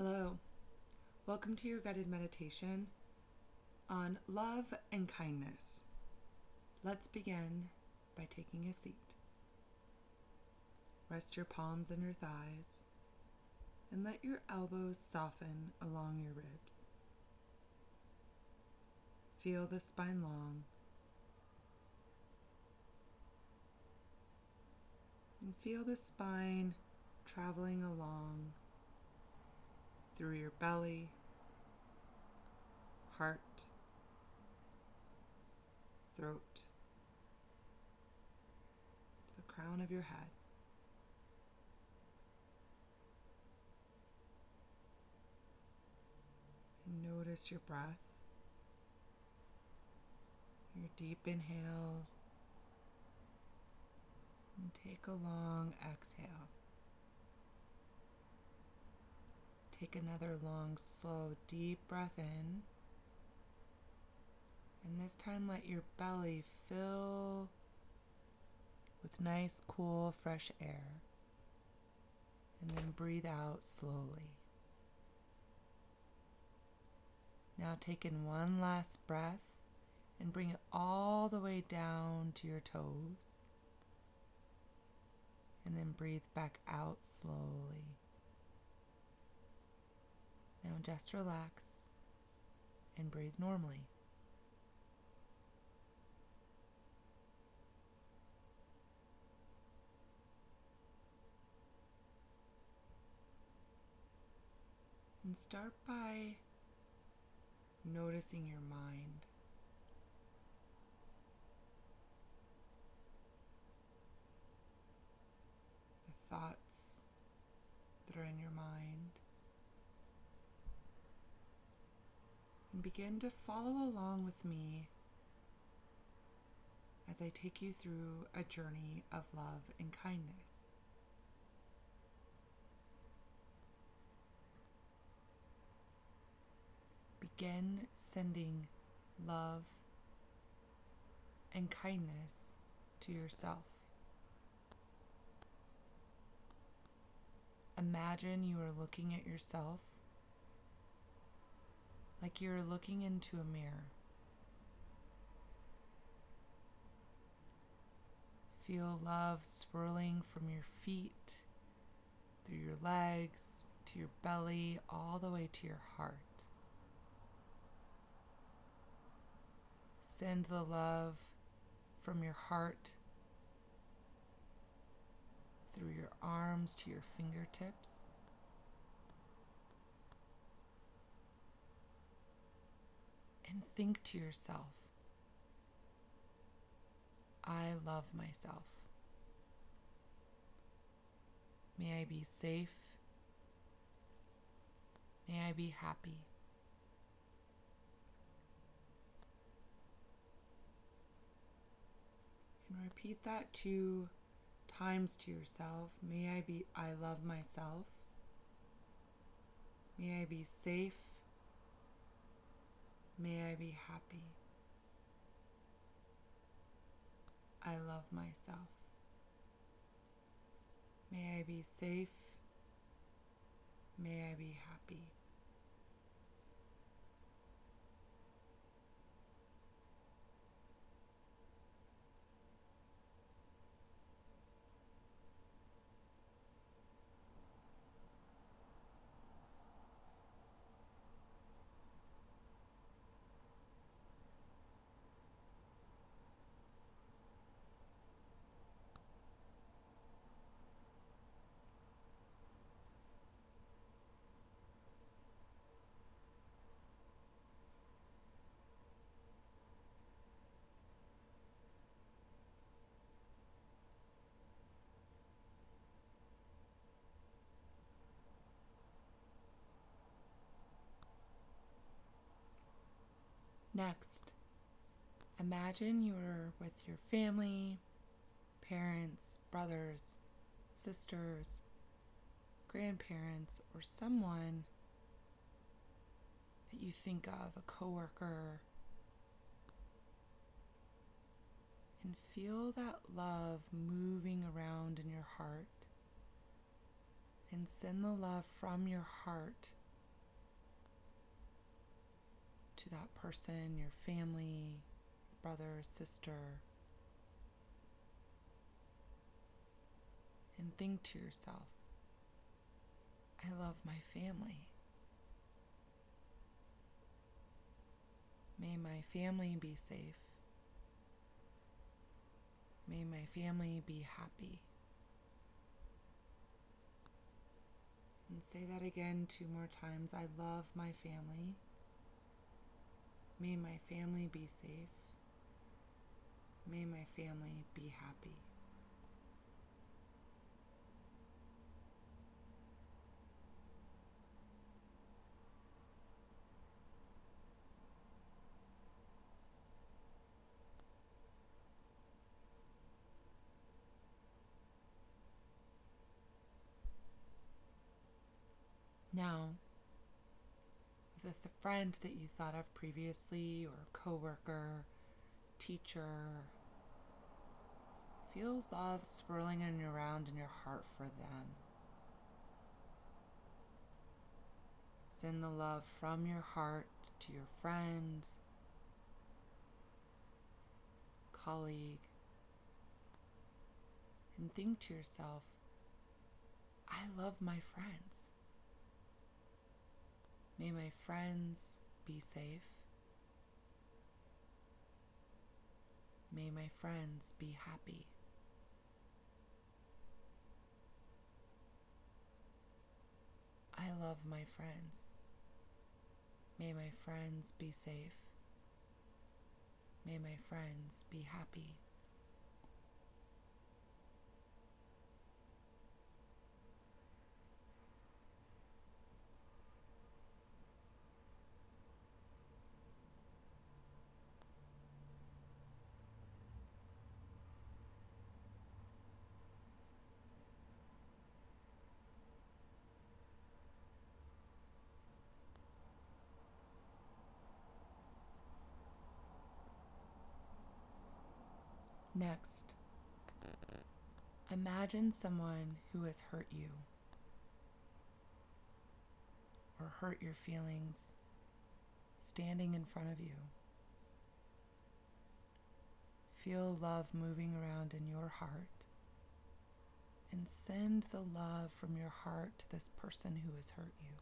Hello. Welcome to your guided meditation on love and kindness. Let's begin by taking a seat. Rest your palms on your thighs and let your elbows soften along your ribs. Feel the spine long and feel the spine traveling along through your belly, heart, throat, the crown of your head. And notice your breath, your deep inhales, and take a long exhale. Take another long, slow, deep breath in. And this time, let your belly fill with nice, cool, fresh air. And then breathe out slowly. Now, take in one last breath and bring it all the way down to your toes. And then breathe back out slowly. Now just relax and breathe normally. And start by noticing your mind. The thoughts that are in your mind. And begin to follow along with me as I take you through a journey of love and kindness. Begin sending love and kindness to yourself. Imagine you are looking at yourself like you're looking into a mirror. Feel love swirling from your feet, through your legs, to your belly, all the way to your heart. Send the love from your heart through your arms to your fingertips. And think to yourself, I love myself. May I be safe. May I be happy. And repeat that two times to yourself. May I be, I love myself. May I be safe. May I be happy. I love myself. May I be safe. May I be happy. Next, imagine you're with your family, parents, brothers, sisters, grandparents, or someone that you think of, a coworker, and feel that love moving around in your heart. And send the love from your heart to that person, your family, brother, sister, and think to yourself, I love my family. May my family be safe. May my family be happy. And say that again two more times. I love my family. May my family be safe. May my family be happy. Now, the, friend that you thought of previously, or coworker, teacher, feel love swirling around in your heart for them. Send the love from your heart to your friend, colleague, and think to yourself, I love my friends. May my friends be safe. May my friends be happy. I love my friends. May my friends be safe. May my friends be happy. Next, imagine someone who has hurt you or hurt your feelings standing in front of you. Feel love moving around in your heart and send the love from your heart to this person who has hurt you.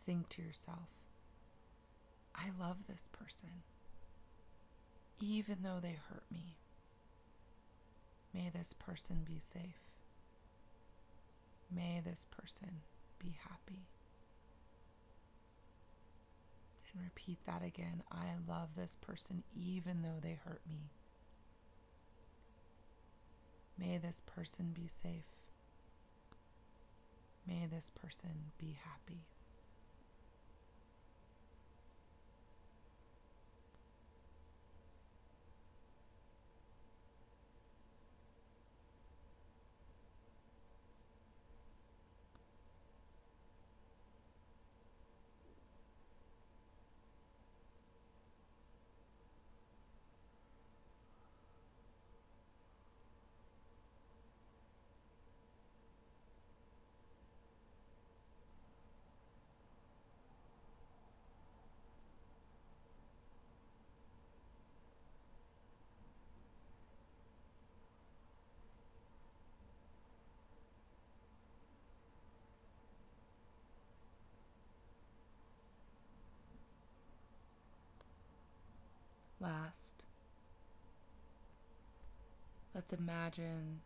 Think to yourself, I love this person even though they hurt me. May this person be safe. May this person be happy. And repeat that again. I love this person even though they hurt me. May this person be safe. May this person be happy. Last, let's imagine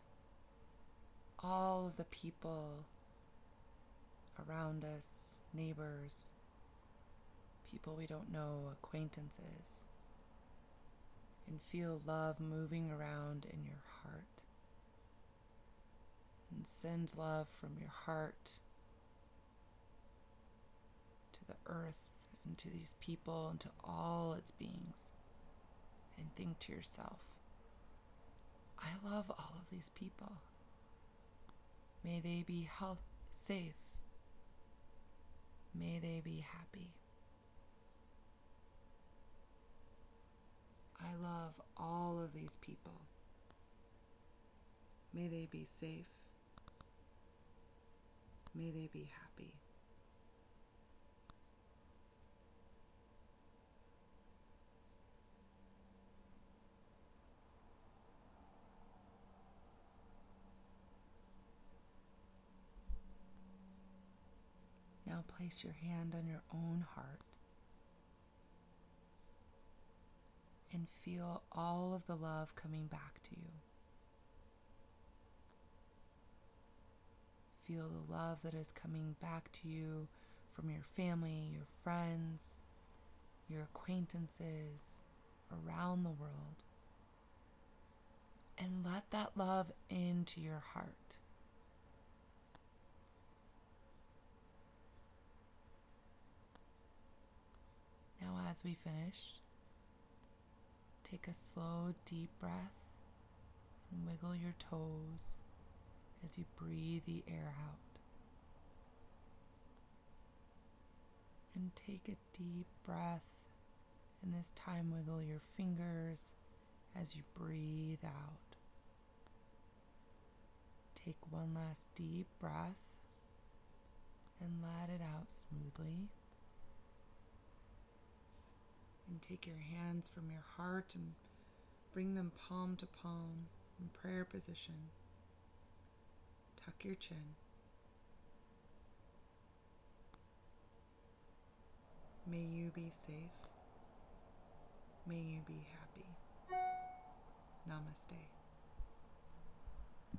all of the people around us, neighbors, people we don't know, acquaintances, and feel love moving around in your heart. And send love from your heart to the earth and to these people and to all its beings and think to yourself, I love all of these people. May they be health safe. May they be happy. I love all of these people. May they be safe. May they be happy. Now place your hand on your own heart and feel all of the love coming back to you. Feel the love that is coming back to you from your family, your friends, your acquaintances around the world. And let that love into your heart. Now, as we finish, take a slow, deep breath and wiggle your toes as you breathe the air out. And take a deep breath, and this time wiggle your fingers as you breathe out. Take one last deep breath and let it out smoothly. And take your hands from your heart and bring them palm to palm in prayer position. Tuck your chin. May you be safe. May you be happy. Namaste.